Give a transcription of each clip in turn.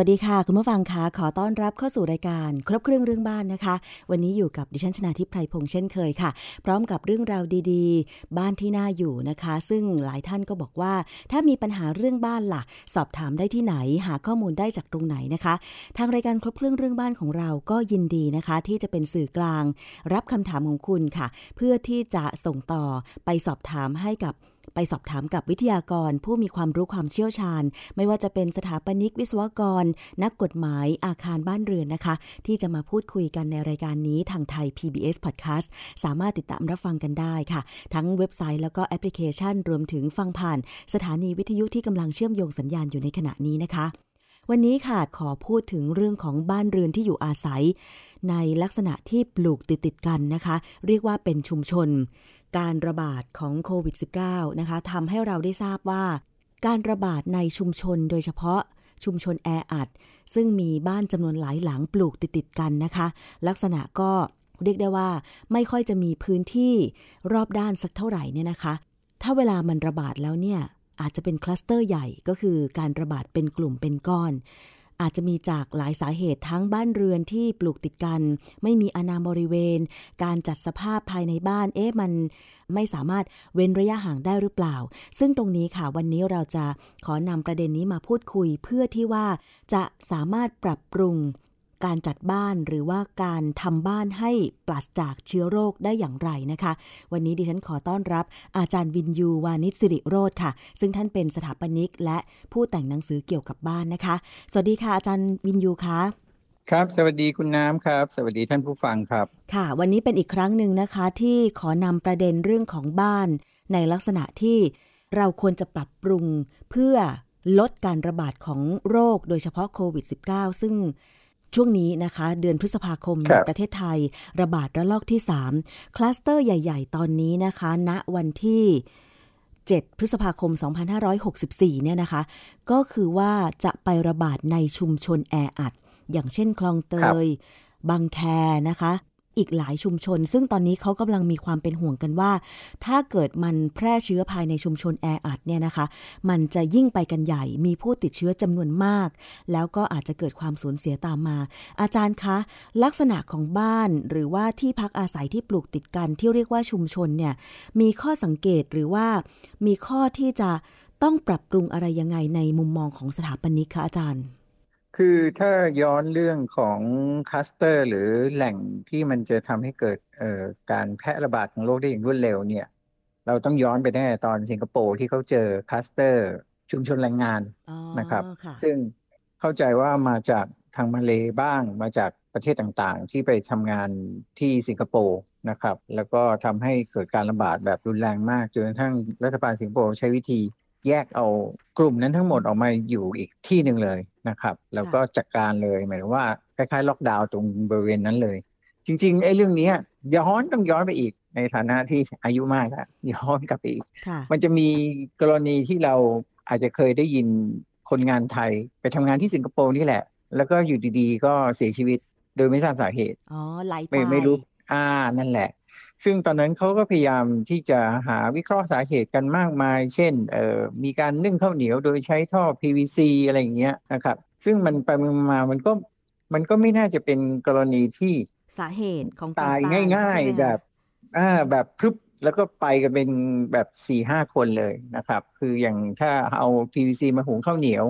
วัสดีค่ะ คุณผู้ฟังคะขอต้อนรับเข้าสู่รายการ ครบเครื่องเรื่องบ้านนะคะ วันนี้อยู่กับดิฉันชนาทิพไพรพงษ์เช่นเคยค่ะ พร้อมกับเรื่องราวดีๆ บ้านที่น่าอยู่นะคะ ซึ่งหลายท่านก็บอกว่า ถ้ามีปัญหาเรื่องบ้านล่ะ สอบถามได้ที่ไหนหาข้อมูลได้จากตรงไหนนะคะ ทางรายการครบเครื่องเรื่องบ้านของเราก็ยินดีนะคะ ที่จะเป็นสื่อกลาง รับคำถามของคุณค่ะ เพื่อที่จะส่งต่อไปสอบถามให้กับ ไปสอบถามกับวิทยากรผู้มีความรู้ความเชี่ยวชาญ ไม่ว่าจะเป็นสถาปนิกวิศวกร นักกฎหมายอาคารบ้านเรือนนะคะ ที่จะมาพูดคุยกันในรายการนี้ทางไทย PBS Podcast สามารถติดตามรับฟังกันได้ค่ะ ทั้งเว็บไซต์แล้วก็แอปพลิเคชันรวมถึงฟังผ่าน สถานีวิทยุที่กำลังเชื่อมโยงสัญญาณอยู่ในขณะนี้นะคะวันนี้ค่ะขอพูดถึงเรื่องของบ้านเรือนที่อยู่อาศัย ในลักษณะที่ปลูกติดติดกันนะคะ เรียกว่าเป็นชุมชน การระบาดของโควิด -19 นะคะทำให้เราได้ทราบว่า การระบาดในชุมชนโดยเฉพาะชุมชนแออัด ซึ่งมีบ้านจำนวนหลายหลังปลูกติดๆกันนะคะ ลักษณะก็เรียกได้ว่าไม่ค่อยจะมีพื้นที่รอบด้านสักเท่าไหร่เนี่ยนะคะ ถ้าเวลามันระบาดแล้วเนี่ยอาจจะเป็นคลัสเตอร์ใหญ่ก็คือการระบาดเป็นกลุ่มเป็นก้อน อาจจะมีจากหลายสาเหตุทั้งบ้านเรือนที่ปลูกติดกัน ไม่มีอนาบริเวณ การจัดสภาพภายในบ้านเอ๊ะมันไม่สามารถเว้นระยะห่างได้หรือเปล่า ซึ่งตรงนี้ค่ะวันนี้เราจะขอนำประเด็นนี้มาพูดคุยเพื่อที่ว่าจะสามารถปรับปรุง การจัดบ้านหรือว่าการทำบ้านให้ปราศจากเชื้อโรคได้อย่างไรนะคะ วันนี้ดิฉันขอต้อนรับอาจารย์วินยูวานิชสิริโรธค่ะ ซึ่งท่านเป็นสถาปนิก และผู้แต่งหนังสือเกี่ยวกับบ้านนะคะ สวัสดีค่ะอาจารย์วินยูคะครับ สวัสดีคุณน้ำครับ สวัสดีท่านผู้ฟังครับ ค่ะ วันนี้เป็นอีกครั้งหนึ่งนะคะ ที่ขอนำประเด็นเรื่องของบ้าน ในลักษณะที่เราควรจะปรับปรุงเพื่อลดการระบาดของโรคโดยเฉพาะโควิด -19 ซึ่ง ช่วงนี้นะคะ เดือนพฤษภาคมในประเทศไทย ระบาดระลอกที่ 3 คลัสเตอร์ใหญ่ ๆ ตอนนี้นะคะ ณวันที่ 7 พฤษภาคม 2564 เนี่ยนะคะ ก็คือว่าจะไประบาดในชุมชนแออัด อย่างเช่นคลองเตยบางแคนะคะ อีกหลายชุมชน ซึ่งตอนนี้เขากำลังมีความเป็นห่วงกันว่า ถ้าเกิดมันแพร่เชื้อภายในชุมชนแออัดเนี่ยนะคะ มันจะยิ่งไปกันใหญ่มีผู้ติดเชื้อจำนวนมาก แล้วก็อาจจะเกิดความสูญเสียตามมา อาจารย์คะ ลักษณะของบ้านหรือว่าที่พักอาศัยที่ปลูกติดกันที่เรียกว่าชุมชนเนี่ยมีข้อสังเกตหรือว่ามีข้อที่จะต้องปรับปรุงอะไรยังไงในมุมมองของสถาปนิกคะอาจารย์ คือถ้าย้อนเรื่องของคัสเตอร์ หรือแหล่งที่มันจะทำให้เกิดการแพร่ระบาดของโรคได้อย่างรวดเร็วเนี่ย เราต้องย้อนไปได้ตอนสิงคโปร์ที่เขาเจอคัสเตอร์ ชุมชนแรงงานนะครับ ซึ่งเข้าใจว่ามาจากทางมาเลบ้างมาจากประเทศต่างๆ ที่ไปทำงานที่สิงคโปร์นะครับ แล้วก็ทำให้เกิดการระบาดแบบรุนแรงมากจนกระทั่งรัฐบาลสิงคโปร์ใช้วิธีแยกเอากลุ่มนั้นทั้งหมดออกมาอยู่อีกที่หนึ่งเลย นะครับ แล้วก็จัดการเลยหมายถึงว่าคล้ายๆ ล็อกดาวน์ตรงบริเวณนั้นเลย จริงๆไอ้เรื่องนี้ย้อนต้องย้อนไปอีกในฐานะที่อายุมากแล้วย้อนกลับไปอีก มันจะมีกรณีที่เราอาจจะเคยได้ยินคนงานไทยไปทำงานที่สิงคโปร์นี่แหละ แล้วก็อยู่ดีๆ ก็เสียชีวิตโดยไม่ทราบสาเหตุอ๋อไหลไปไม่รู้อ่านั่นแหละ ซึ่งตอนนั้นเขาก็พยายามที่จะหาวิเคราะห์สาเหตุกันมากมาย เช่นเอ่อมีการนึ่งข้าวเหนียวโดยใช้ท่อ PVC อะไรอย่างเงี้ยนะครับซึ่งมันไปมามันก็มันก็ไม่น่าจะเป็นกรณีที่สาเหตุของตายง่าย ๆ แบบอ่าแบบพึบแล้วก็ไปกันเป็นแบบสี่ห้าคนเลยนะครับ คืออย่างถ้าเอา PVC มาหุงข้าวเหนียว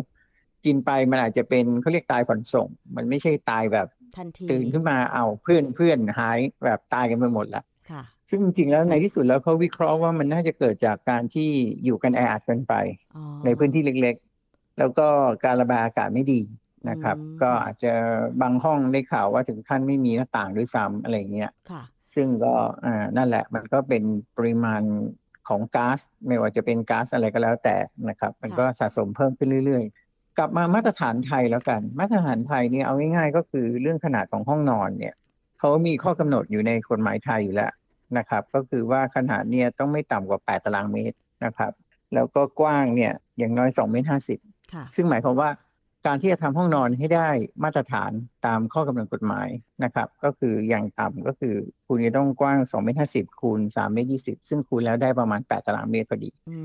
กินไปมันอาจจะเป็นเขาเรียกตายผ่อนส่ง มันไม่ใช่ตายแบบตื่นขึ้นมาเอาเพื่อนเพื่อนหายแบบตายกันไปหมดละ ซึ่งจริงๆแล้วในที่สุดแล้วเขาวิเคราะห์ว่ามันน่าจะเกิดจากการที่อยู่กันแออัดกันไป ในพื้นที่เล็กๆ แล้วก็การระบายอากาศไม่ดีนะครับ ก็อาจจะบางห้องได้ข่าวว่าถึงขั้นไม่มีหน้าต่างด้วยซ้ำอะไรเงี้ยซึ่งก็อ่านั่นแหละมันก็เป็นปริมาณของก๊าซไม่ว่าจะเป็นก๊าซอะไรก็แล้วแต่นะครับ มันก็สะสมเพิ่มขึ้นเรื่อย ๆ กลับมามาตรฐานไทยแล้วกัน มาตรฐานไทยเนี่ยเอาง่ายๆ ก็คือเรื่องขนาดของห้องนอนเนี่ย เขามีข้อกำหนดอยู่ในกฎหมายไทยอยู่แล้วนะครับ ก็คือว่าขนาดเนี่ยต้องไม่ต่ำกว่า 8 ตารางเมตรนะครับ แล้วก็กว้างเนี่ยอย่างน้อย2เมตรห้าสิบค่ะซึ่งหมายความว่าการที่จะทำห้องนอนให้ได้มาตรฐานตามข้อกำหนดกฎหมายนะครับ ก็คืออย่างต่ำก็คือคุณจะต้องกว้าง2เมตร50คูณ3เมตร20ซึ่งคูณแล้วได้ประมาณ 8 ตารางเมตรพอดีอื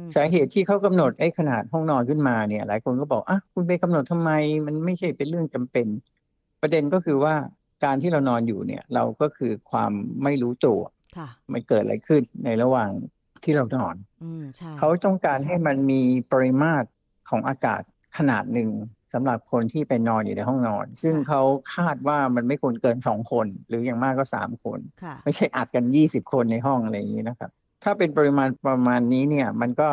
มสาเหตุที่เขากำหนดไอ้ขนาดห้องนอนขึ้นมาเนี่ย หลายคนก็บอกอะคุณไปกำหนดทำไมมันไม่ใช่เป็นเรื่องจำเป็น ประเด็นก็คือว่า การที่เรานอนอยู่เนี่ย เราก็คือความไม่รู้ตัวค่ะมันเกิดอะไรขึ้นในระหว่างที่เรานอนอืมใช่เขาต้องการให้มันมีปริมาตรของอากาศขนาดหนึ่งสำหรับคนที่ไปนอนอยู่ในห้องนอน ซึ่งเขาคาดว่ามันไม่ควรเกินสองคน หรืออย่างมากก็สามคนค่ะไม่ใช่อัดกันยี่สิบคนในห้องอะไรอย่างนี้นะครับ ถ้าเป็นปริมาณประมาณนี้เนี่ยมันก็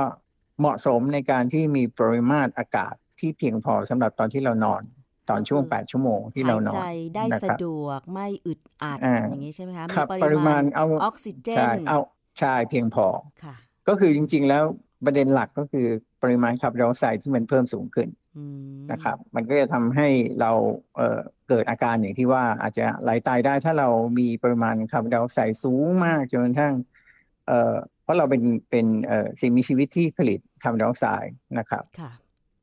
เหมาะสมในการที่มีปริมาตรอากาศที่เพียงพอสำหรับตอนที่เรานอน ตอนช่วงก็คือ8ชั่วโมงที่เรานอหยนใจได้นะสะครับดวกไม่อึดอัดอ่าอย่างนี้ใช่ไหมคะครับมีปริมาณเอาออกซิเจนใช่เอาใช่เพียงพอค่ะก็คือจริง ๆ แล้วประเด็นหลักก็คือปริมาณคาร์บอนไดออกไซด์ที่มันเพิ่มสูงขึ้นอืมนะครับ มันก็จะทำให้เราเอ่อเกิดอาการอย่างที่ว่าอาจจะไหลตายได้ถ้าเรามีปริมาณคาร์บอนไดออกไซด์สูงมากจนกระทั่งเอ่อเพราะเราเป็นเป็นเอ่อสิ่งมีชีวิตที่ผลิตคาร์บอนไดออกไซด์นะครับค่ะ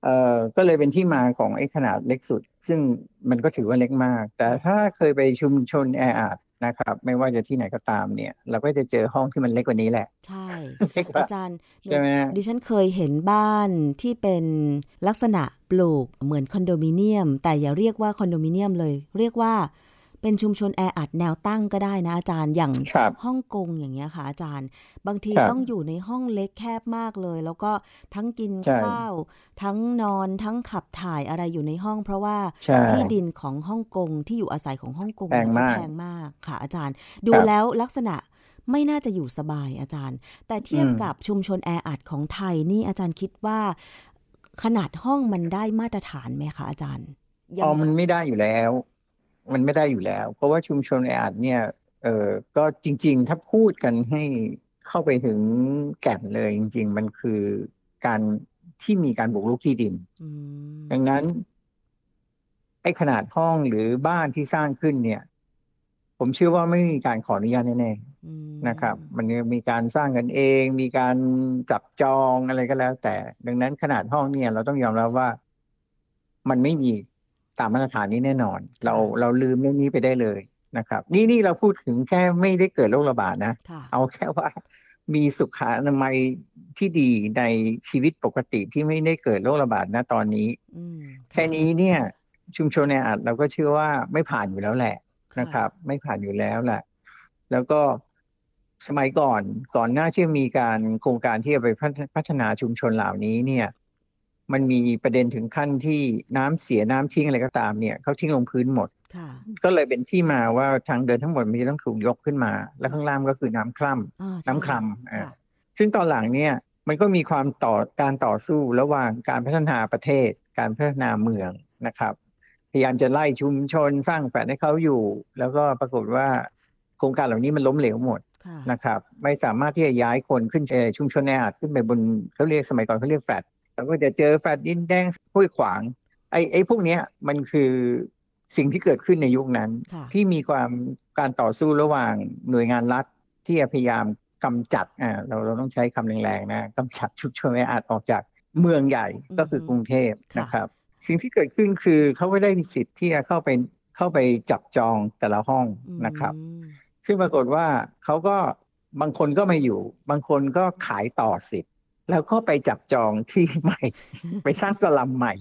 เอ่อก็เลยเป็นที่มาของไอ้ขนาดเล็กสุด ซึ่งมันก็ถือว่าเล็กมาก แต่ถ้าเคยไปชุมชนแออัดนะครับ ไม่ว่าจะที่ไหนก็ตามเนี่ย เราก็จะเจอห้องที่มันเล็กกว่านี้แหละ ใช่เล็กกว่าอาจารย์ใช่ไหมดิฉันเคยเห็นบ้านที่เป็นลักษณะปลูกเหมือนคอนโดมิเนียม แต่อย่าเรียกว่าคอนโดมิเนียมเลย เรียกว่า เป็นชุมชนแออัดแนวตั้งก็ได้นะอาจารย์อย่างครับฮ่องกงอย่างเงี้ยค่ะอาจารย์ บางทีครับต้องอยู่ในห้องเล็กแคบมากเลย แล้วก็ทั้งกินใช่ข้าว ทั้งนอนทั้งขับถ่ายอะไรอยู่ในห้อง เพราะว่าใช่ที่ดินของฮ่องกงที่อยู่อาศัยของฮ่องกงแพงเนี่ยมากแพงมากค่ะอาจารย์ ดูครับแล้วลักษณะไม่น่าจะอยู่สบายอาจารย์ แต่เทียบอืมกับชุมชนแออัดของไทยนี่อาจารย์คิดว่า ขนาดห้องมันได้มาตรฐานไหมคะอาจารย์ยัอ๋อมันไม่ได้อยู่แล้ว มันไม่ได้อยู่แล้ว เพราะว่าชุมชนแออัดเนี่ยเออก็จริง ๆ ถ้าพูดกันให้เข้าไปถึงแก่นเลยจริง ๆ มันคือการที่มีการบุกรุกที่ดินอืมดังนั้นไอ้ขนาดห้องหรือบ้านที่สร้างขึ้นเนี่ย ผมเชื่อว่าไม่มีการขออนุญาตแน่อืมๆนะครับ มันมีการสร้างกันเอง มีการจับจองอะไรก็แล้ว แต่ ดังนั้นขนาดห้องเนี่ย เราต้องยอมรับว่า มันไม่มี ตามมาตรฐานนี้แน่นอน เราเราลืมเรื่องนี้ไปได้เลยนะครับ นี่นี่เราพูดถึงแค่ไม่ได้เกิดโรคระบาดนะค่ะเอาแค่ว่ามีสุขอนามัยที่ดีในชีวิตปกติที่ไม่ได้เกิดโรคระบาดนะตอนนี้อืมแค่นี้เนี่ย ชุมชนแออัดเราก็เชื่อว่าไม่ผ่านอยู่แล้วแหละะนะครับ ไม่ผ่านอยู่แล้วแหละ แล้วก็สมัยก่อนก่อนหน้าที่จะมีการโครงการที่จะไปพัฒพัฒนาชุมชนเหล่านี้เนี่ย มันมีประเด็นถึงขั้นที่น้ำเสียน้ำทิ้งอะไรก็ตามเนี่ยเขาทิ้งลงพื้นหมดค่ะก็เลยเป็นที่มาว่าทางเดินทั้งหมดมันจะต้องถูกยกขึ้นมา แล้วข้างล่างก็คือน้ำคล่ำอ่าใช่น้ำคลำอ่าค่ะซึ่งตอนหลังเนี่ยมันก็มีความต่อการต่อสู้ระหว่างการพัฒนาประเทศ การพัฒนาเมืองนะครับพยายามจะไล่ชุมชนสร้างแฟลตให้เขาอยู่ แล้วก็ปรากฏว่าโครงการเหล่านี้มันล้มเหลวหมดค่ะนะครับ ไม่สามารถที่จะย้ายคนขึ้นเอ่อชุมชนแออัดขึ้นไปบนเขาเรียกสมัยก่อนเขาเรียกแฟล ตแล้วก็จะเจอแฟลตดินแดงห้วยขวาง ไอ้ไอ้พวกเนี้ยมันคือสิ่งที่เกิดขึ้นในยุคนั้นค่ะที่มีความการต่อสู้ระหว่างหน่วยงานรัฐที่จะพยายามกำจัดอ่าเราเราต้องใช้คำแรงๆนะกำจัดชุมชนแออัดออกจากเมืองใหญ่ก็คือกรุงเทพค่ะนะครับ สิ่งที่เกิดขึ้นคือเขาก็ได้มีสิทธิ์ที่จะเข้าไปเข้าไปจับจองแต่ละห้องนะครับอืมซึ่งปรากฏว่าเขาก็บางคนก็ไม่อยู่ บางคนก็ขายต่อสิทธิ์ แล้วก็ไปจับจองที่ใหม่ ไปสร้างสลัมใหม่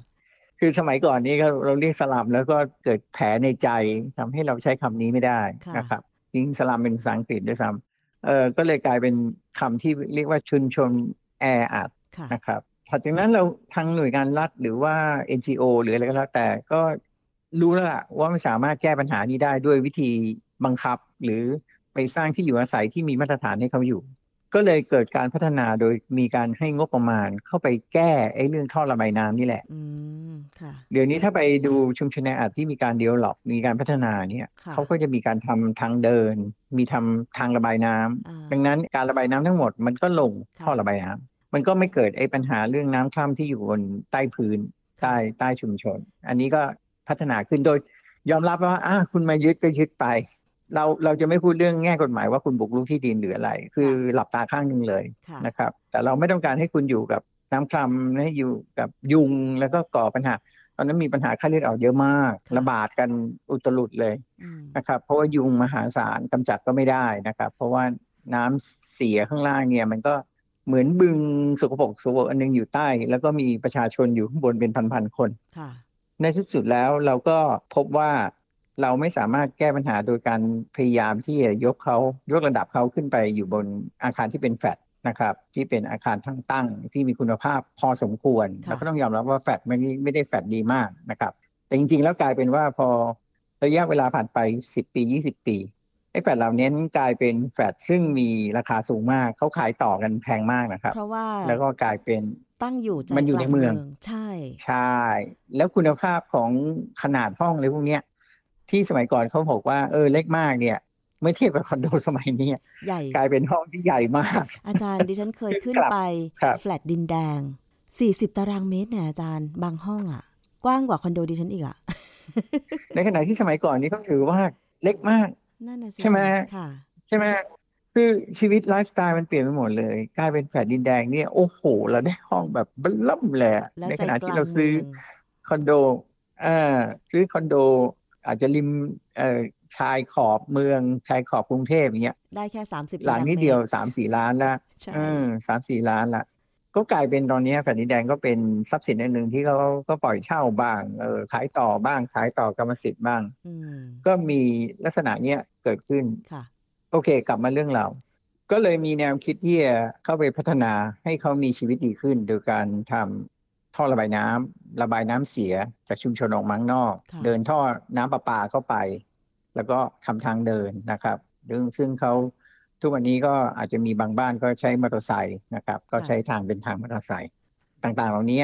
คือสมัยก่อนนี้ก็เราเรียกสลัมแล้วก็เกิดแผลในใจทำให้เราใช้คำนี้ไม่ได้ค่ะนะครับจริงสลัมเป็นภาษาอังกฤษด้วยซ้ำเออก็เลยกลายเป็นคำที่เรียกว่าชุมชนแออัดค่ะนะครับถัดจากนั้นเราทางหน่วยงานรัฐหรือว่า NGO หรืออะไรก็แล้วแต่ก็รู้แล้วล่ะว่าไม่สามารถแก้ปัญหานี้ได้ด้วยวิธีบังคับ หรือไปสร้างที่อยู่อาศัยที่มีมาตรฐานให้เขาอยู่ ก็เลยเกิดการพัฒนาโดยมีการให้งบประมาณเข้าไปแก้ไอ้เรื่องท่อระบายน้ำนี่แหละอืมค่ะเดี๋ยวนี้ถ้าไปดูชุมชนแออัดที่มีการเดียวหลอกมีการพัฒนาเนี่ยค่ะเขาก็จะมีการทำทางเดิน มีทำทางระบายน้ำอ่าดังนั้นการระบายน้ำทั้งหมดมันก็ลงค่ะท่อระบายน้ำมันก็ไม่เกิดไอ้ปัญหาเรื่องน้ำคล่ำที่อยู่บนใต้พื้นใต้ใต้ชุมชน อันนี้ก็พัฒนาขึ้นโดยยอมรับว่าอะคุณมายึดก็ยึดไป เราเราจะไม่พูดเรื่องแง่กฎหมายว่าคุณบุกรุกที่ดินหรืออะไร คือหลับตาข้างหนึ่งเลยค่ะนะครับ แต่เราไม่ต้องการให้คุณอยู่กับน้ำคลำให้อยู่กับยุงแล้วก็ก่อปัญหา ตอนนั้นมีปัญหาไข้เลือดออกเยอะมากค่ะระบาดกันอุตลุดเลยอืมนะครับ เพราะว่ายุงมหาศาลกำจัดก็ไม่ได้นะครับ เพราะว่าน้ำเสียข้างล่างเนี่ยมันก็เหมือนบึงสกปรกสกปรกอันหนึงอยู่ใต้ แล้วก็มีประชาชนอยู่ข้างบนเป็นพันๆคนค่ะในที่สุดแล้วเราก็พบว่า เราไม่สามารถแก้ปัญหาโดยการพยายามที่จะยกเขายกระดับเขาขึ้นไปอยู่บนอาคารที่เป็นแฟลตนะครับที่เป็นอาคารทั้งตั้งที่มีคุณภาพพอสมควรค่ะเราก็ต้องยอมรับว่าแฟลตไม่ได้ไม่ได้แฟลตดีมากนะครับแต่จริงๆ แล้วกลายเป็นว่าพอระยะเวลาผ่านไป 10 ปี 20 ปีไอ้แฟลตเหล่านี้กลายเป็นแฟลตซึ่งมีราคาสูงมากเขาขายต่อกันแพงมากนะครับ เพราะว่าแล้วก็กลายเป็นตั้งอยู่ใจมันอยู่ในเมืองกลางใช่ ใช่ แล้วคุณภาพของขนาดห้องเลยพวกเนี้ย ที่สมัยก่อนเขาบอกว่าเออเล็กมากเนี่ยเมื่อเทียบกับคอนโดสมัยนี้ใหญ่กลายเป็นห้องที่ใหญ่มาก อาจารย์ดิฉันเคยขึ้นครับไปครับแฟลตดินแดง 40 ตารางเมตรเนี่ยอาจารย์บางห้องอะ กว้างกว่าคอนโดดิฉันอีกอะ ในขณะที่สมัยก่อนนี่เขาถือว่าเล็กมากนั่นน่ะสิใช่ไหมค่ะใช่ไหมคือชีวิตไลฟ์สไตล์มันเปลี่ยนไปหมดเลยกลายเป็นแฟลตดินแดงเนี่ยโอ้โห เราได้ห้องแบบเบล่มเลยอะแล้วในใจขณะกที่ลางเราซื้อเมืองคอนโดอ่าซื้อคอนโด อาจจะริมเอ่อชายขอบเมืองชายขอบกรุงเทพอย่างเงี้ยได้แค่30หลังตารางนิดมตรเดียวสามสี่ล้านละใช่เออสามสี่ล้านละก็กลายเป็นตอนนี้แฟลตดินแดงก็เป็นทรัพย์สินอันหนึ่งที่เขาก็ปล่อยเช่าบ้างเออขายต่อบ้างขายต่อกรรมสิทธิ์บ้างอืมก็มีลักษณะเนี้ยเกิดขึ้นค่ะโอเค กลับมาเรื่องเรา ก็เลยมีแนวคิดที่จะเข้าไปพัฒนาให้เขามีชีวิตดีขึ้น โดยการทำ ท่อระบายน้ำระบายน้ำเสียจากชุมชนออกมาข้างนอกค่ะเดินท่อน้ำประปาเข้าไป แล้วก็ทำทางเดินนะครับซึ่งซึ่งเขาทุกวันนี้ก็อาจจะมีบางบ้านก็ใช้มอเตอร์ไซค์นะครับ ก็ใช้ทางเป็นทางมอเตอร์ไซค์ต่างๆ เหล่านี้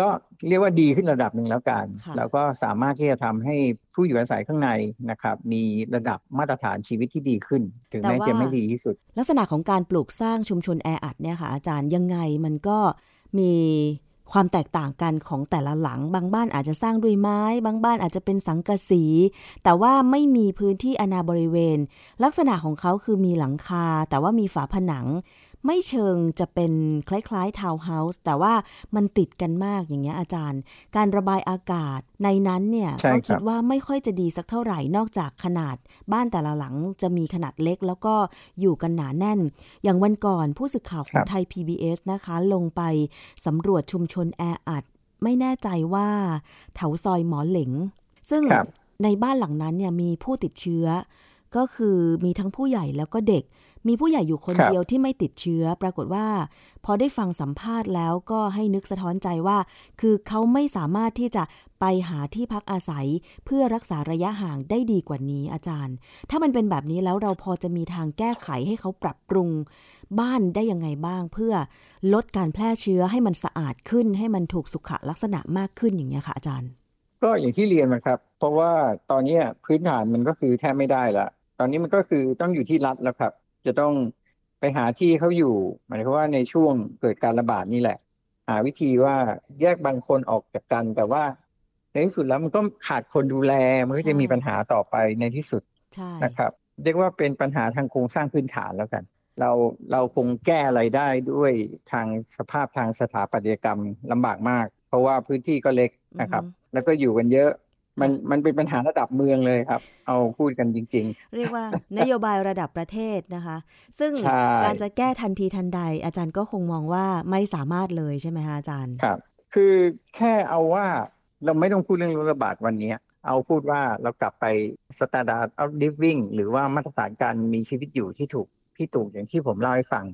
ก็เรียกว่าดีขึ้นระดับหนึ่งแล้วกันค่ะแล้วก็สามารถที่จะทำให้ผู้อยู่อาศัยข้างในนะครับ มีระดับมาตรฐานชีวิตที่ดีขึ้น ถึงแม้จะไม่ดีที่สุด ลักษณะของการปลูกสร้างชุมชนแออัดเนี่ยค่ะอาจารย์ยังไงมันก็มี ความแตกต่างกันของแต่ละหลัง บางบ้านอาจจะสร้างด้วยไม้ บางบ้านอาจจะเป็นสังกะสี แต่ว่าไม่มีพื้นที่อนาบริเวณ ลักษณะของเขาคือมีหลังคา แต่ว่ามีฝาผนัง ไม่เชิงจะเป็นคล้ายๆทาวน์เฮาส์แต่ว่ามันติดกันมากอย่างเงี้ยอาจารย์ การระบายอากาศในนั้นเนี่ยใช่ก็คคิรัดบว่าไม่ค่อยจะดีสักเท่าไหร่นอกจากขนาด บ้านแต่ละหลังจะมีขนาดเล็กแล้วก็อยู่กันหนาแน่น อย่างวันก่อนผู้สื่อข่าวของไทย PBS นะคะ ลงไปสำรวจชุมชนแออัด ไม่แน่ใจว่าแถวซอยหมอเหลงซึ่งครับในบ้านหลังนั้นเนี่ยมีผู้ติดเชื้อ ก็คือมีทั้งผู้ใหญ่แล้วก็เด็ก มีผู้ใหญ่อยู่คนครับเดียวที่ไม่ติดเชื้อ ปรากฏว่า พอได้ฟังสัมภาษณ์แล้วก็ให้นึกสะท้อนใจว่า คือเขาไม่สามารถที่จะไปหาที่พักอาศัย เพื่อรักษาระยะห่างได้ดีกว่านี้อาจารย์ ถ้ามันเป็นแบบนี้แล้วเราพอจะมีทางแก้ไขให้เขาปรับปรุง บ้านได้ยังไงบ้าง เพื่อลดการแพร่เชื้อให้มันสะอาดขึ้น ให้มันถูกสุขลักษณะมากขึ้นอย่างเงี้ยค่ะอาจารย์ ก็อย่างที่เรียนมาครับ เพราะว่าตอนเนี้ยพื้นฐานมันก็คือแทบไม่ได้ละตอนนี้มันก็คือต้องอยู่ที่รัฐแล้วครับ จะต้องไปหาที่เขาอยู่หมายความว่าในช่วงเกิดการระบาดนี่แหละ หาวิธีว่าแยกบางคนออกจากกัน แต่ว่าในที่สุดแล้วมันก็ขาดคนดูแลมันก็จะใช่มีปัญหาต่อไปในที่สุดใช่นะครับเรียกว่าเป็นปัญหาทางโครงสร้างพื้นฐานแล้วกัน เราเราคงแก้อะไรได้ด้วยทางสภาพทางสถาปัตยกรรมลำบากมาก เพราะว่าพื้นที่ก็เล็กนะครับ แล้วก็อยู่กันเยอะ มันมันเป็นปัญหาระดับเมืองเลยครับ เอาพูดกันจริงเรียกว่านโยบายระดับประเทศนะคะ ซึ่งใช่การจะแก้ทันทีทันใด อาจารย์ก็คงมองว่าไม่สามารถเลยใช่ไหมคะอาจารย์ๆครับ คือแค่เอาว่าเราไม่ต้องพูดเรื่องโรคระบาดวันนี้เอาพูดว่าเรากลับไป standard of living หรือว่ามาตรฐานการมีชีวิตอยู่ที่ถูกที่ถูกอย่างที่ผมเล่าให้ฟัง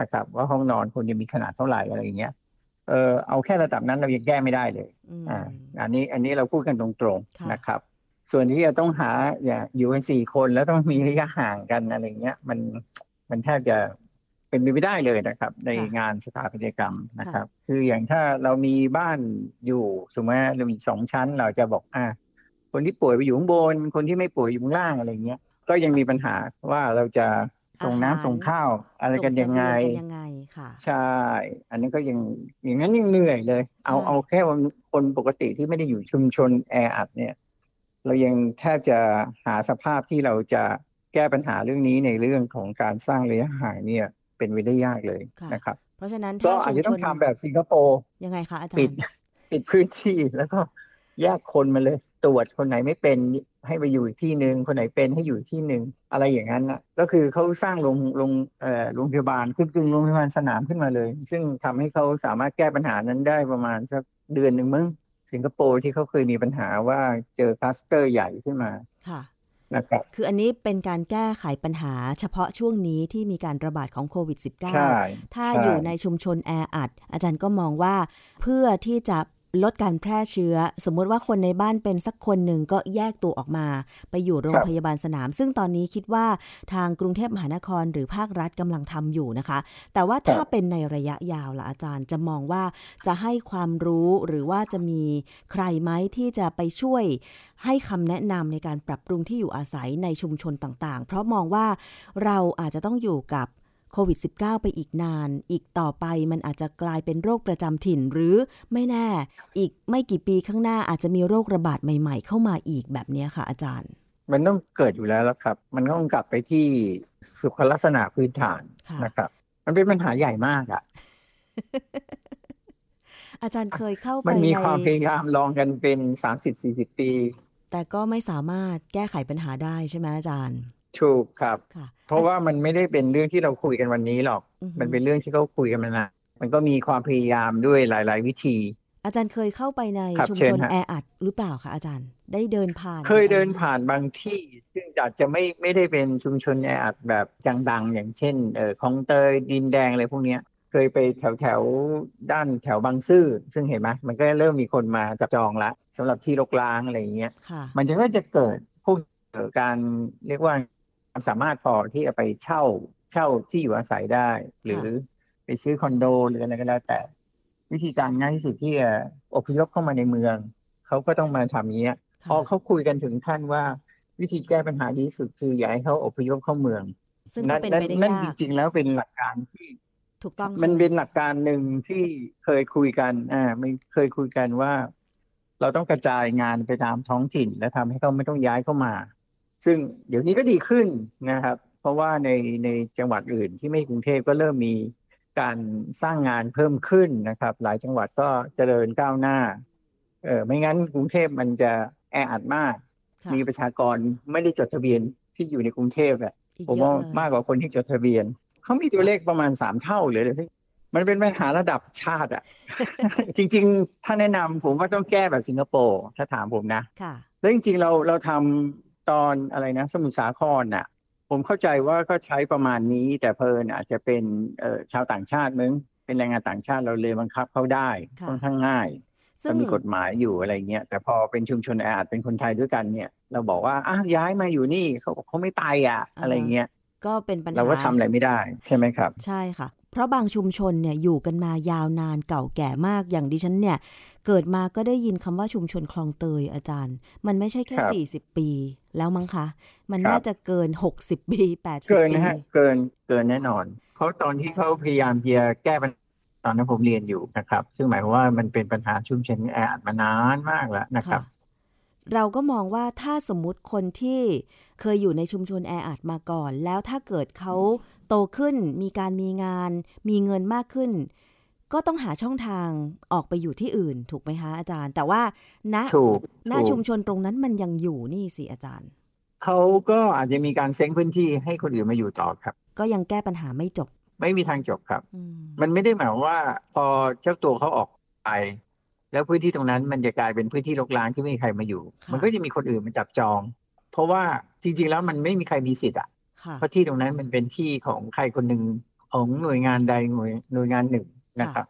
นะครับ ว่าห้องนอนควรจะมีขนาดเท่าไหร่อะไรอย่างเงี้ย เออเอาแค่ระดับนั้นเรายังแก้ไม่ได้เลยอืมอ่าอันนี้อันนี้เราพูดกันตรงค่ะๆนะครับ ส่วนที่จะต้องหาเนี่ยอยู่กันสี่คนแล้วต้องมีระยะห่างกันอะไรเงี้ยมันมันแทบจะเป็นไปไม่ได้เลยนะครับ ในงานสถาปัตยกรรมนะครับ คืออย่างถ้าเรามีบ้านอยู่สมมติว่าเรามีสองชั้นเราจะบอกอะคนที่ป่วยไปอยู่ข้างบน คนที่ไม่ป่วยอยู่ข้างล่างอะไรเงี้ย ก็ยังมีปัญหาว่าเราจะส่งน้ำส่งข้าว อะไรกันยังไงส่เสบีกันยังไงค่ะ ใช่ อันนี้ก็ยังอย่างนั้นยังเหนื่อยเลย เอาใช่เอาแค่คนปกติที่ไม่ได้อยู่ชุมชนแออัดเนี่ย เรายังแทบจะหาสภาพที่เราจะแก้ปัญหาเรื่องนี้ในเรื่องของการสร้างระยะห่างเนี่ย เป็นไปได้ยากเลยค่ะนะครับ เพราะฉะนั้นก็ถ้าอาจชุมจะชต้องนทำแบบสิงคโปร์ยังไงคะอาจาปิรดย์ปิดพื้นที่แล้วก็ แยกคนมาเลยตรวจคนไหนไม่เป็นให้ไปอยู่อีกที่หนึ่งคนไหนเป็นให้อยู่อีกที่หนึ่งอะไรอย่างนั้นนะก็คือเขาสร้างโรงโรงเอ่อโรงพยาบาลขึ้นกึ่งโรงพยาบาลสนามขึ้นมาเลย ซึ่งทำให้เขาสามารถแก้ปัญหานั้นได้ประมาณสักเดือนหนึ่งมั้งสิงคโปร์ที่เขาเคยมีปัญหาว่าเจอคลัสเตอร์ใหญ่ขึ้นมาค่ะนะครับคืออันนี้เป็นการแก้ไขปัญหาเฉพาะช่วงนี้ที่มีการระบาดของโควิดใช่ -19 ถ้าใช่อยู่ในชุมชนแออัด อาจารย์ก็มองว่าเพื่อที่จะ ลดการแพร่เชื้อ สมมุติว่าคนในบ้านเป็นสักคนหนึ่งก็แยกตัวออกมา ไปอยู่โรงพยาบาลสนาม ซึ่งตอนนี้คิดว่าทางกรุงเทพมหานครหรือภาครัฐกำลังทำอยู่นะคะ แต่ว่าถ้าเป็นในระยะยาวล่ะอาจารย์จะมองว่าจะให้ความรู้หรือว่าจะมีใครไหมที่จะไปช่วยให้คำแนะนำในการปรับปรุงที่อยู่อาศัยในชุมชนต่างๆ เพราะมองว่าเราอาจจะต้องอยู่กับ โควิด -19 ไปอีกนาน อีกต่อไปมันอาจจะกลายเป็นโรคประจำถิ่นหรือไม่แน่ อีกไม่กี่ปีข้างหน้าอาจจะมีโรคระบาดใหม่ ๆ เข้ามาอีกแบบเนี้ยค่ะ อาจารย์ มันต้องเกิดอยู่แล้วแล้วครับ มันต้องกลับไปที่สุขลักษณะพื้นฐานค่ะนะครับ มันเป็นปัญหาใหญ่มากอะอาจารย์เคยเข้าไปมันมีในความพยายามลองกันเป็นสามสิบสี่สิบปี แต่ก็ไม่สามารถแก้ไขปัญหาได้ใช่ไหมอาจารย์ ถูกครับ ค่ะ เพราะว่ามันไม่ได้เป็นเรื่องที่เราคุยกันวันนี้หรอก อือฮึ มันเป็นเรื่องที่เขาคุยกันมานานมันก็มีความพยายามด้วยหลาย ๆ วิธี อาจารย์เคยเข้าไปในครับชุมเชิชญนฮะ แออัดหรือเปล่าคะอาจารย์ ได้เดินผ่านเคยเดินอะไรไหมผ่านบางที่ ซึ่งอาจจะไม่ไม่ได้เป็นชุมชนแออัดแบบดังๆ อย่างเช่นเอ่อคลองเตยดินแดงอะไรพวกเนี้ย เคยไปแถวแถวๆด้านแถวบางซื่อซึ่งเห็นไหมมันก็เริ่มมีคนมาจับจองละสำหรับที่รกร้างอะไรอย่างเงี้ย ค่ะ มันจะก็จะเกิดพวกเอ่อการเรียกว่า ความสามารถพอที่จะไปเช่าเช่าที่อยู่อาศัยได้ หรือไปซื้อคอนโดหรืออะไรก็แล้วแต่ วิธีการง่ายที่สุดที่จะอพยพเข้ามาในเมืองเขาก็ต้องมาทำอย่างเงี้ยค่ะพอเขาคุยกันถึงขั้นว่าวิธีแก้ปัญหาดีที่สุดคืออย่าให้เขาอพยพเข้าเมืองซึ่งก็เป็นไปได้นั่นยาจกริง ๆ แล้วเป็นหลักการที่ถูกต้องมันใช่ไหเป็นหลักการหนึ่งที่เคยคุยกันอ่าไม่เคยคุยกันว่า เราต้องกระจายงานไปตามท้องถิ่นและทำให้เขาไม่ต้องย้ายเข้ามา ซึ่งเดี๋ยวนี้ก็ดีขึ้นนะครับ เพราะว่าในในจังหวัดอื่นที่ไม่กรุงเทพก็เริ่มมีการสร้างงานเพิ่มขึ้นนะครับ หลายจังหวัดก็เจริญก้าวหน้าเออไม่งั้นกรุงเทพมันจะแออัดมากค่ะมีประชากรไม่ได้จดทะเบียนที่อยู่ในกรุงเทพอะอีกผมเยว่าอะเลยมากกว่าคนที่จดทะเบียน เขามีตัวเลขประมาณสามเท่าเลยเลยซึ่งมันเป็นปัญหาระดับชาติอะ จริง ๆ ถ้าแนะนำผมว่าต้องแก้แบบสิงคโปร์ถ้าถามผมนะค่ะแล้วจริง ๆ เราเราทำ ตอนอะไรนะสมุทรสาครน่ะ ผมเข้าใจว่าก็ใช้ประมาณนี้ แต่เพลินอาจจะเป็นเอ่อชาวต่างชาติมึงเป็นแรงงานต่างชาติเราเลยบังคับเขาได้ค่ะค่อนข้างง่ายซึ่ก็งมีกฎหมายอยู่อะไรเงี้ยแต่พอเป็นชุมชนแออัดเป็นคนไทยด้วยกันเนี่ย เราบอกว่าอ้าวย้ายมาอยู่นี่เขาบอกเขาไม่ไปอะ อะไรเงี้ยก็เป็นปัญหาเราก็ทำอะไรไม่ได้ใช่ไหมครับ ใช่ค่ะ เพราะบางชุมชนเนี่ยอยู่กันมายาวนานเก่าแก่มากอย่างดิฉันเนี่ย เกิดมาก็ได้ยินคำว่าชุมชนคลองเตยอาจารย์ มันไม่ใช่แค่ครับสี่สิบปีแล้วมั้งคะ มันครับน่าจะเกินหกสิบปีแปดสิบเกินปีนะฮะเกินเกินแน่นอน เพราะตอนที่เขาพยายามจะแก้ปัญหาตอนนั้นผมเรียนอยู่นะครับ ซึ่งหมายความว่ามันเป็นปัญหาชุมชนแออัดมานานมากแล้วนะครับค่ะเราก็มองว่าถ้าสมมุติคนที่เคยอยู่ในชุมชนแออัดมาก่อน แล้วถ้าเกิดเขา โตขึ้น มีการมีงาน มีเงินมากขึ้น ก็ต้องหาช่องทางออกไปอยู่ที่อื่น ถูกไหมคะอาจารย์ แต่ว่าณถูกณถูกชุมชนตรงนั้นมันยังอยู่นี่สิอาจารย์เขาก็อาจจะมีการเซ้งพื้นที่ให้คนอื่นมาอยู่ต่อครับ ก็ยังแก้ปัญหาไม่จบ ไม่มีทางจบครับอืมมันไม่ได้หมายความว่า พอเจ้าตัวเขาออกไป แล้วพื้นที่ตรงนั้นมันจะกลายเป็นพื้นที่รกร้างที่ไม่มีใครมาอยู่ค่ะมันก็จะมีคนอื่นมาจับจอง เพราะว่าจริง ๆ แล้วมันไม่มีใครมีสิทธิ์อะค่ะ เพราะที่ตรงนั้นมันเป็นที่ของใครคนหนึ่งของหน่วยงานใดหน่วยหน่วยงานหนึ่งนะครับ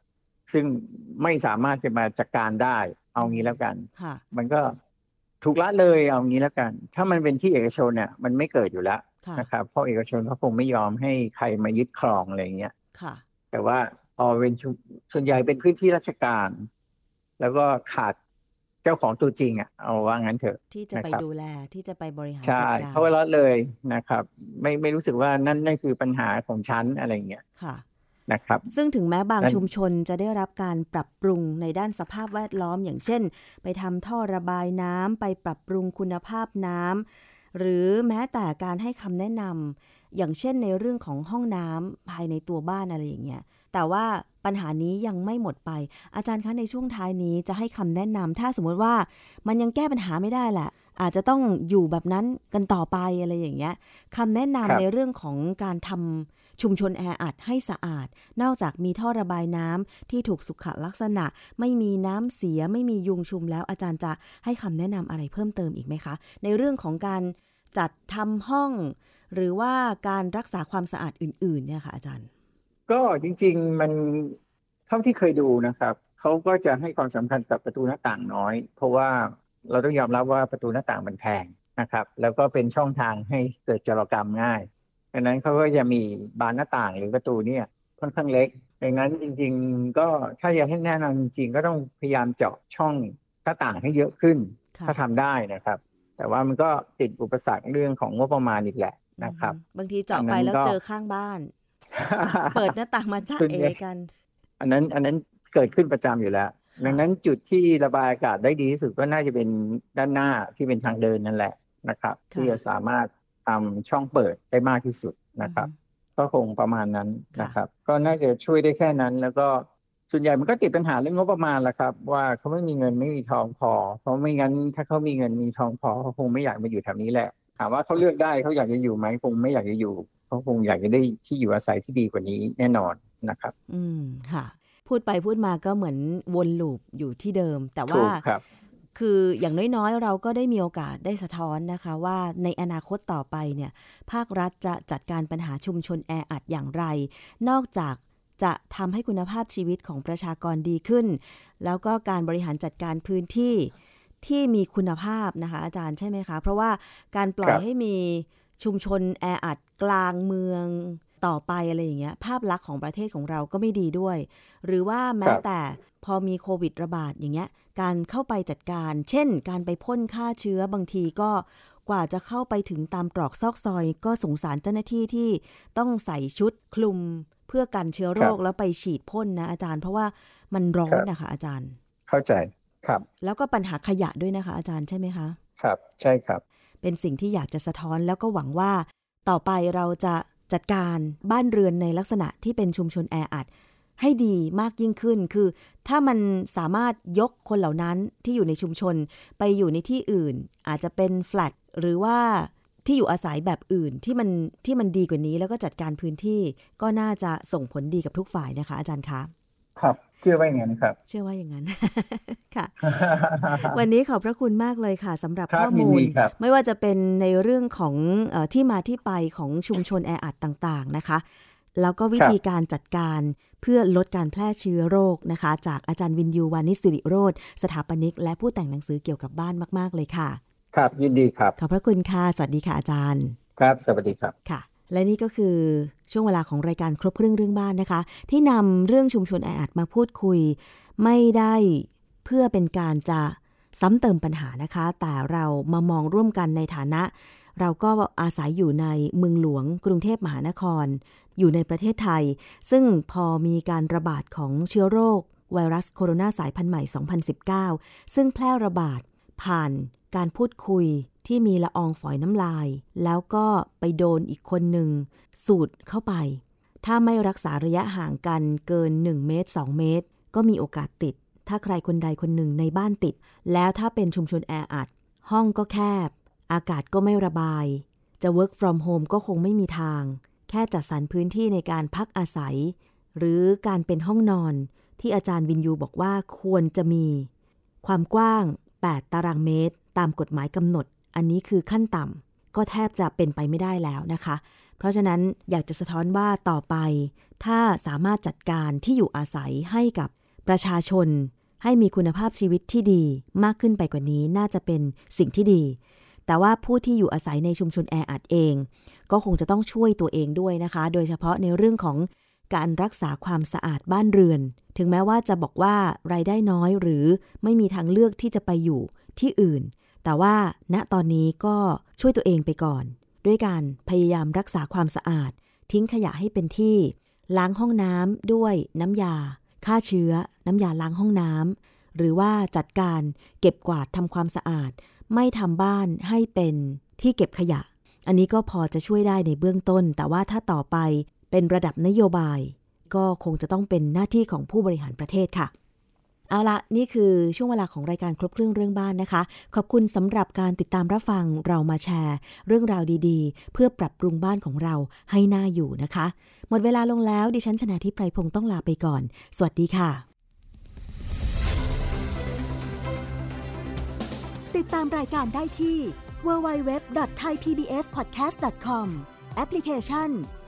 ซึ่งไม่สามารถจะมาจัดการได้ เอางี้แล้วกันค่ะมันก็ถูกละเลยเอางี้แล้วกัน ถ้ามันเป็นที่เอกชนเนี่ยมันไม่เกิดอยู่แล้วค่ะนะครับเพราะเอกชนเขาคงไม่ยอมให้ใครมายึดครองอะไรอย่างเงี้ยค่ะแต่ว่าพอเป็นชุมส่วนใหญ่เป็นพื้นที่ราชการ แล้วก็ขาด เจ้าของตัวจริงอะเอาว่างั้นเถอะที่จะไปนะครับดูแลที่จะไปบริหารใช่จัดการเขาก็ละเลยนะครับ ไม่ไม่รู้สึกว่านั่นนั่นคือปัญหาของฉันอะไรอย่างเงี้ยค่ะนะครับซึ่งถึงแม้บางนั่นชุมชนจะได้รับการปรับปรุงในด้านสภาพแวดล้อม อย่างเช่น ไปทำท่อระบายน้ำไปปรับปรุงคุณภาพน้ำหรือแม้แต่การให้คำแนะนำอย่างเช่นในเรื่องของห้องน้ำภายในตัวบ้านอะไรอย่างเงี้ย แต่ว่าปัญหานี้ยังไม่หมดไป อาจารย์คะในช่วงท้ายนี้จะให้คำแนะนำถ้าสมมติว่ามันยังแก้ปัญหาไม่ได้แหละ อาจจะต้องอยู่แบบนั้นกันต่อไปอะไรอย่างเงี้ยคำแนะนำในเรื่องของการทำชุมชนแออัดให้สะอาด นอกจากมีท่อระบายน้ำที่ถูกสุขลักษณะ ไม่มีน้ำเสียไม่มียุงชุมแล้วอาจารย์จะให้คำแนะนำอะไรเพิ่มเติมอีกไหมคะ ในเรื่องของการจัดทำห้อง หรือว่าการรักษาความสะอาดอื่น ๆ เนี่ยค่ะอาจารย์ ก็จริง ๆ มันเท่าที่เคยดูนะครับเขาก็จะให้ความสำคัญกับประตูหน้าต่างน้อย เพราะว่าเราต้องยอมรับว่าประตูหน้าต่างมันแพงนะครับ แล้วก็เป็นช่องทางให้เกิดจรกรรมง่ายดังนั้นเขาก็จะมีบานหน้าต่างหรือประตูเนี่ยค่อนข้างเล็กดังนั้นจริง ๆ ก็ถ้าอยากให้แน่นอนจริงๆก็ต้องพยายามเจาะช่องหน้าต่างให้เยอะขึ้น ถ้าทำได้นะครับ แต่ว่ามันก็ติดอุปสรรคเรื่องของงบประมาณอีกแหละนะครับ บางทีเจาะไปแล้วเจอข้างบ้าน เปิดหน้าต่างมาจ้าเอกัน อันนั้นอันนั้นเกิดขึ้นประจำอยู่แล้ว ดังนั้นจุดที่ระบายอากาศได้ดีที่สุดก็น่าจะเป็นด้านหน้าที่เป็นทางเดินนั่นแหละนะครับ ที่จะสามารถทำช่องเปิดได้มากที่สุดนะครับ ก็คงประมาณนั้นนะครับ ก็น่าจะช่วยได้แค่นั้น แล้วก็ส่วนใหญ่มันก็ติดปัญหาเรื่องงบประมาณแหละครับ ว่าเขาไม่มีเงินไม่มีทองพอ เพราะไม่งั้นถ้าเขามีเงินมีทองพอเขาคงไม่อยากมาอยู่แถวนี้แหละถามว่าเขาเลือกได้เขาอยากจะอยู่ไหมคงไม่อยากจะอยู่ เขาคงอยากจะได้ที่อยู่อาศัยที่ดีกว่านี้แน่นอนนะครับ อืมค่ะ พูดไปพูดมาก็เหมือนวนลูปอยู่ที่เดิม แต่ว่าคืออย่างน้อยๆ เราก็ได้มีโอกาสได้สะท้อนนะคะ ว่าในอนาคตต่อไปเนี่ยภาครัฐจะจัดการปัญหาชุมชนแออัดอย่างไร นอกจากจะทำให้คุณภาพชีวิตของประชากรดีขึ้น แล้วก็การบริหารจัดการพื้นที่ที่มีคุณภาพนะคะ อาจารย์ใช่ไหมคะ เพราะว่าการปล่อยให้มีชุมชนแออัด กลางเมืองต่อไปอะไรอย่างเงี้ยภาพลักษณ์ของประเทศของเราก็ไม่ดีด้วย หรือว่าแม้แต่พอมีโควิดระบาดอย่างเงี้ยการเข้าไปจัดการ เช่น การไปพ่นฆ่าเชื้อบางทีก็กว่าจะเข้าไปถึงตามตรอกซอกซอย ก็สงสารเจ้าหน้าที่ที่ต้องใส่ชุดคลุมเพื่อกันเชื้อโรคแล้วไปฉีดพ่นนะอาจารย์ เพราะว่ามันร้อนนะคะอาจารย์ เข้าใจครับ แล้วก็ปัญหาขยะด้วยนะคะ อาจารย์ใช่ไหมคะ ครับ ใช่ครับ เป็นสิ่งที่อยากจะสะท้อนแล้วก็หวังว่า ต่อไปเราจะจัดการบ้านเรือนในลักษณะที่เป็นชุมชนแออัดให้ดีมากยิ่งขึ้น คือ ถ้ามันสามารถยกคนเหล่านั้นที่อยู่ในชุมชนไปอยู่ในที่อื่น อาจจะเป็นแฟลตหรือว่าที่อยู่อาศัยแบบอื่นที่มันที่มันดีกว่านี้แล้วก็จัดการพื้นที่ก็น่าจะส่งผลดีกับทุกฝ่ายนะคะ อาจารย์คะ ครับ เชื่อว่าอย่างนั้นครับ เชื่อว่าอย่างนั้น ค่ะ วันนี้ขอบพระคุณมากเลยค่ะสำหรับข้อมูล ไม่ว่าจะเป็นในเรื่องของออที่มาที่ไปของชุมชนแออัดต่างๆนะคะ แล้วก็วิธีการจัดการเพื่อลดการแพร่เชื้อโรคนะคะ จากอาจารย์วินยูวานิสิริโรธสถาปนิก และผู้แต่งหนังสือเกี่ยวกับบ้านมาก ๆ เลยค่ะ ครับยินดีครับ ขอบพระคุณค่ะ สวัสดีค่ะอาจารย์ ครับ สวัสดีครับค่ะ และนี่ก็คือช่วงเวลาของรายการครบเครื่องเรื่องบ้านนะคะ ที่นำเรื่องชุมชนแออัดมาพูดคุย ไม่ได้เพื่อเป็นการจะซ้ำเติมปัญหานะคะ แต่เรามามองร่วมกันในฐานะ เราก็อาศัยอยู่ในเมืองหลวงกรุงเทพมหานคร อยู่ในประเทศไทย ซึ่งพอมีการระบาดของเชื้อโรคไวรัสโคโรนาสายพันธุ์ใหม่ 2019 ซึ่งแพร่ระบาด ผ่านการพูดคุยที่มีละอองฝอยน้ำลาย แล้วก็ไปโดนอีกคนหนึ่ง สูดเข้าไป ถ้าไม่รักษาระยะห่างกันเกิน 1 เมตร 2 เมตร ก็มีโอกาสติด ถ้าใครคนใดคนหนึ่งในบ้านติด แล้วถ้าเป็นชุมชนแออัด ห้องก็แคบ อากาศก็ไม่ระบาย จะ work from home ก็คงไม่มีทาง แค่จัดสรรพื้นที่ในการพักอาศัย หรือการเป็นห้องนอนที่อาจารย์วินยูบอกว่าควรจะมี ความกว้าง 8 ตารางเมตร ตามกฎหมายกำหนด อันนี้คือขั้นต่ำก็แทบจะเป็นไปไม่ได้แล้วนะคะ เพราะฉะนั้นอยากจะสะท้อนว่าต่อไป ถ้าสามารถจัดการที่อยู่อาศัยให้กับประชาชน ให้มีคุณภาพชีวิตที่ดีมากขึ้นไปกว่านี้น่าจะเป็นสิ่งที่ดี แต่ว่าผู้ที่อยู่อาศัยในชุมชนแออัดเอง ก็คงจะต้องช่วยตัวเองด้วยนะคะ โดยเฉพาะในเรื่องของ การรักษาความสะอาดบ้านเรือน ถึงแม้ว่าจะบอกว่ารายได้น้อยหรือไม่มีทางเลือกที่จะไปอยู่ที่อื่น แต่ว่าณตอนนี้ก็ช่วยตัวเองไปก่อน ด้วยการพยายามรักษาความสะอาด ทิ้งขยะให้เป็นที่ ล้างห้องน้ำด้วยน้ำยาฆ่าเชื้อ น้ำยาล้างห้องน้ำหรือว่าจัดการเก็บกวาดทำความสะอาด ไม่ทำบ้านให้เป็นที่เก็บขยะ อันนี้ก็พอจะช่วยได้ในเบื้องต้น แต่ว่าถ้าต่อไป เป็นระดับนโยบาย ก็คงจะต้องเป็นหน้าที่ของผู้บริหารประเทศค่ะ เอาละนี่คือช่วงเวลาของรายการครบเครื่องเรื่องบ้านนะคะ ขอบคุณสำหรับการติดตามรับฟังเรามาแชร์ เรื่องราวดีๆ เพื่อปรับปรุงบ้านของเราให้น่าอยู่นะคะ หมดเวลาลงแล้วดิฉันชนะทิพไพรพงศ์ต้องลาไปก่อน สวัสดีค่ะ ติดตามรายการได้ที่ www.thaipbspodcast.com แอปพลิเคชัน